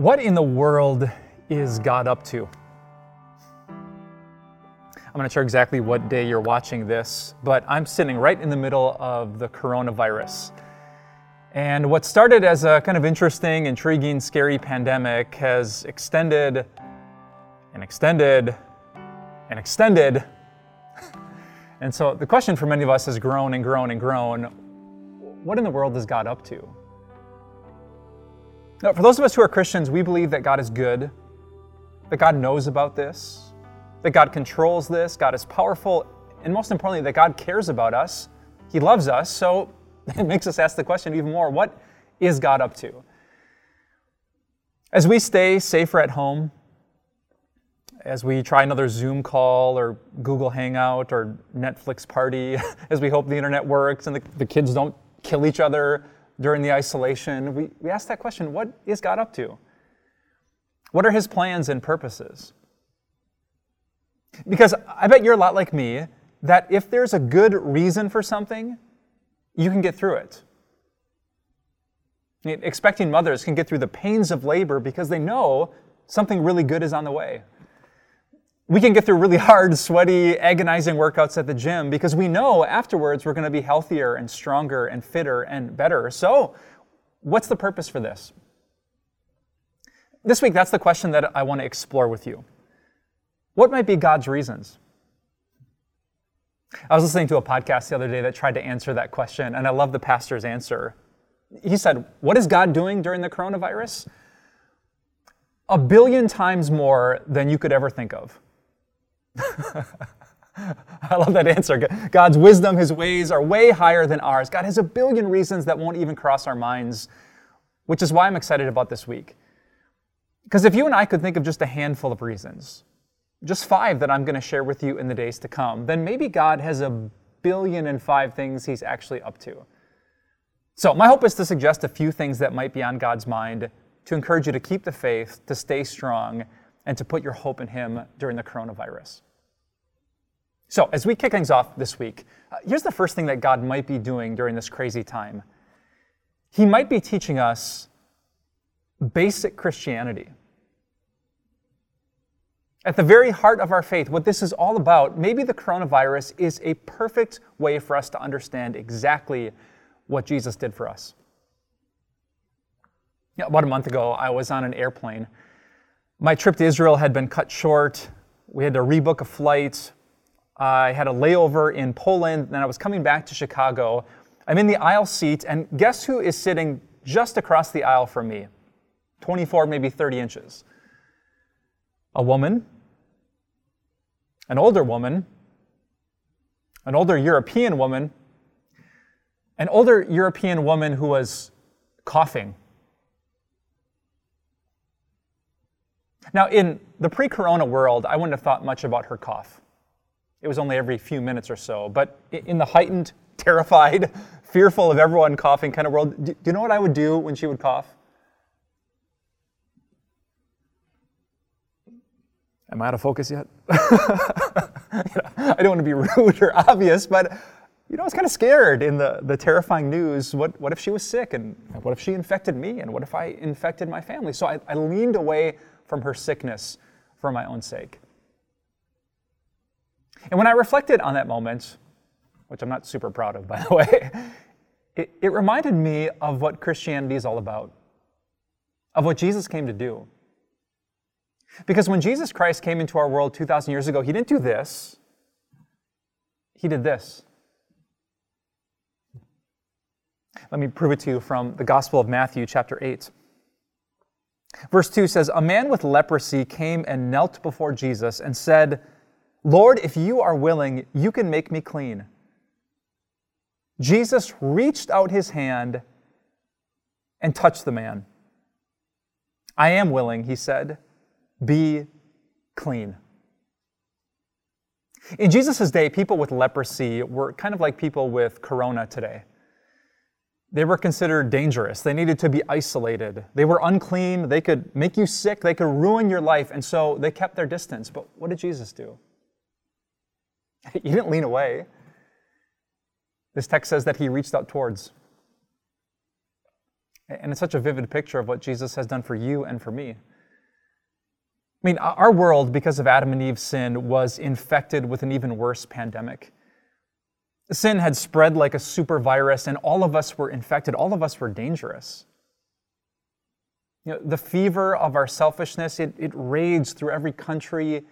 What in the world is God up to? I'm not sure exactly what day you're watching this, but I'm sitting right in the middle of the coronavirus. And what started as a kind of interesting, intriguing, scary pandemic has extended and extended and extended. And so the question for many of us has grown and grown and grown what in the world is God up to? Now, for those of us who are Christians, we believe that God is good, that God knows about this, that God controls this, God is powerful, and most importantly, that God cares about us. He loves us, so it makes us ask the question even more what is God up to? As we stay safer at home, as we try another Zoom call or Google Hangout or Netflix party, as we hope the internet works and the, the kids don't kill each other during the isolation, we, we ask that question what is God up to? What are his plans and purposes? Because I bet you're a lot like me that if there's a good reason for something, you can get through it. Expecting mothers can get through the pains of labor because they know something really good is on the way. We can get through really hard, sweaty, agonizing workouts at the gym because we know afterwards we're going to be healthier and stronger and fitter and better. So, what's the purpose for this? This week, that's the question that I want to explore with you. What might be God's reasons? I was listening to a podcast the other day that tried to answer that question, and I love the pastor's answer. He said, What is God doing during the coronavirus? A billion times more than you could ever think of. I love that answer. God's wisdom, his ways are way higher than ours. God has a billion reasons that won't even cross our minds, which is why I'm excited about this week. Because if you and I could think of just a handful of reasons, just five that I'm going to share with you in the days to come, then maybe God has a billion and five things he's actually up to. So, my hope is to suggest a few things that might be on God's mind to encourage you to keep the faith, to stay strong, and to put your hope in Him during the coronavirus. So, as we kick things off this week, uh, here's the first thing that God might be doing during this crazy time He might be teaching us basic Christianity. At the very heart of our faith, what this is all about, maybe the coronavirus is a perfect way for us to understand exactly what Jesus did for us. About a month ago, I was on an airplane my trip to Israel had been cut short. We had to rebook a flight. I had a layover in Poland, and I was coming back to Chicago. I'm in the aisle seat, and guess who is sitting just across the aisle from me? 24, maybe 30 inches. A woman, an older woman, an older European woman, an older European woman who was coughing Now, in the pre corona world, I wouldn't have thought much about her cough. It was only every few minutes or so. But in the heightened, terrified, fearful of everyone coughing kind of world, do you know what I would do when she would cough? Am I out of focus yet? I don't want to be rude or obvious, but you know, I was kind of scared in the, the terrifying news. What, what if she was sick? And what if she infected me? And what if I infected my family? So I, I leaned away from her sickness for my own sake. And when I reflected on that moment, which I'm not super proud of, by the way, it, it reminded me of what Christianity is all about, of what Jesus came to do. Because when Jesus Christ came into our world 2,000 years ago, he didn't do this, he did this. Let me prove it to you from the Gospel of Matthew, chapter 8. Verse 2 says, A man with leprosy came and knelt before Jesus and said, Lord, if you are willing, you can make me clean. Jesus reached out his hand and touched the man. I am willing, he said, be clean. In Jesus' day, people with leprosy were kind of like people with corona today. They were considered dangerous. They needed to be isolated. They were unclean. They could make you sick. They could ruin your life. And so they kept their distance. But what did Jesus do? He didn't lean away. This text says that he reached out towards. And it's such a vivid picture of what Jesus has done for you and for me. I mean, our world, because of Adam and Eve's sin, was infected with an even worse pandemic. Sin had spread like a super virus, and all of us were infected. All of us were dangerous. You know, the fever of our selfishness, it, it raged through every country,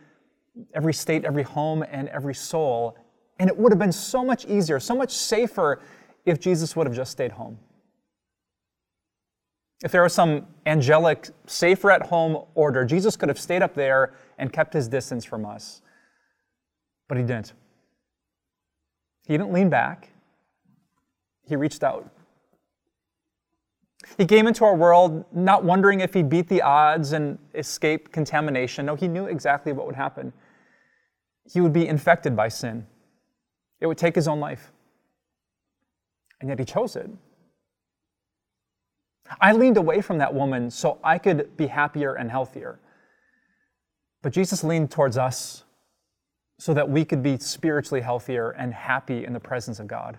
every state, every home, and every soul. And it would have been so much easier, so much safer if Jesus would have just stayed home. If there was some angelic, safer at home order, Jesus could have stayed up there and kept his distance from us. But he didn't. He didn't lean back, he reached out. He came into our world not wondering if he'd beat the odds and escape contamination. No, he knew exactly what would happen. He would be infected by sin, it would take his own life. And yet he chose it. I leaned away from that woman so I could be happier and healthier. But Jesus leaned towards us so that we could be spiritually healthier and happy in the presence of God.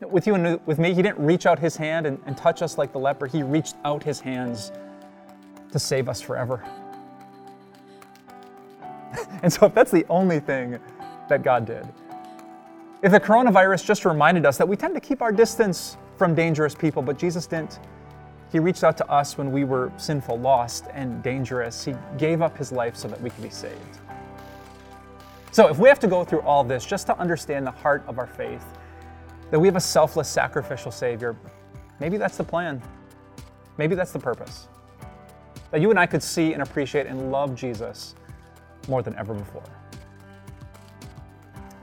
With you and with me, He didn't reach out His hand and, and touch us like the leper. He reached out His hands to save us forever. And so, if that's the only thing that God did, if the coronavirus just reminded us that we tend to keep our distance from dangerous people, but Jesus didn't. He reached out to us when we were sinful, lost, and dangerous. He gave up his life so that we could be saved. So, if we have to go through all this just to understand the heart of our faith, that we have a selfless, sacrificial Savior, maybe that's the plan. Maybe that's the purpose. That you and I could see and appreciate and love Jesus more than ever before.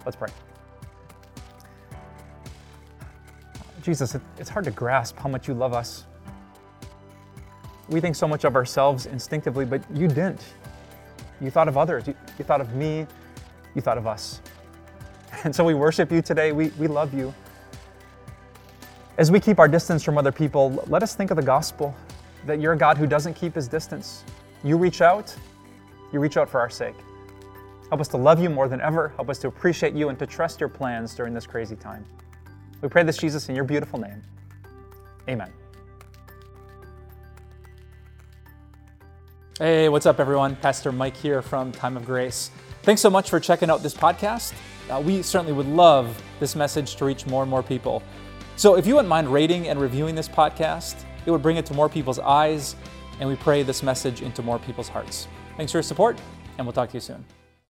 Let's pray. Jesus, it's hard to grasp how much you love us. We think so much of ourselves instinctively, but you didn't. You thought of others. You, you thought of me. You thought of us. And so we worship you today. We, we love you. As we keep our distance from other people, let us think of the gospel that you're a God who doesn't keep his distance. You reach out, you reach out for our sake. Help us to love you more than ever. Help us to appreciate you and to trust your plans during this crazy time. We pray this, Jesus, in your beautiful name. Amen. Hey, what's up, everyone? Pastor Mike here from Time of Grace. Thanks so much for checking out this podcast. Uh, we certainly would love this message to reach more and more people. So if you wouldn't mind rating and reviewing this podcast, it would bring it to more people's eyes, and we pray this message into more people's hearts. Thanks for your support, and we'll talk to you soon.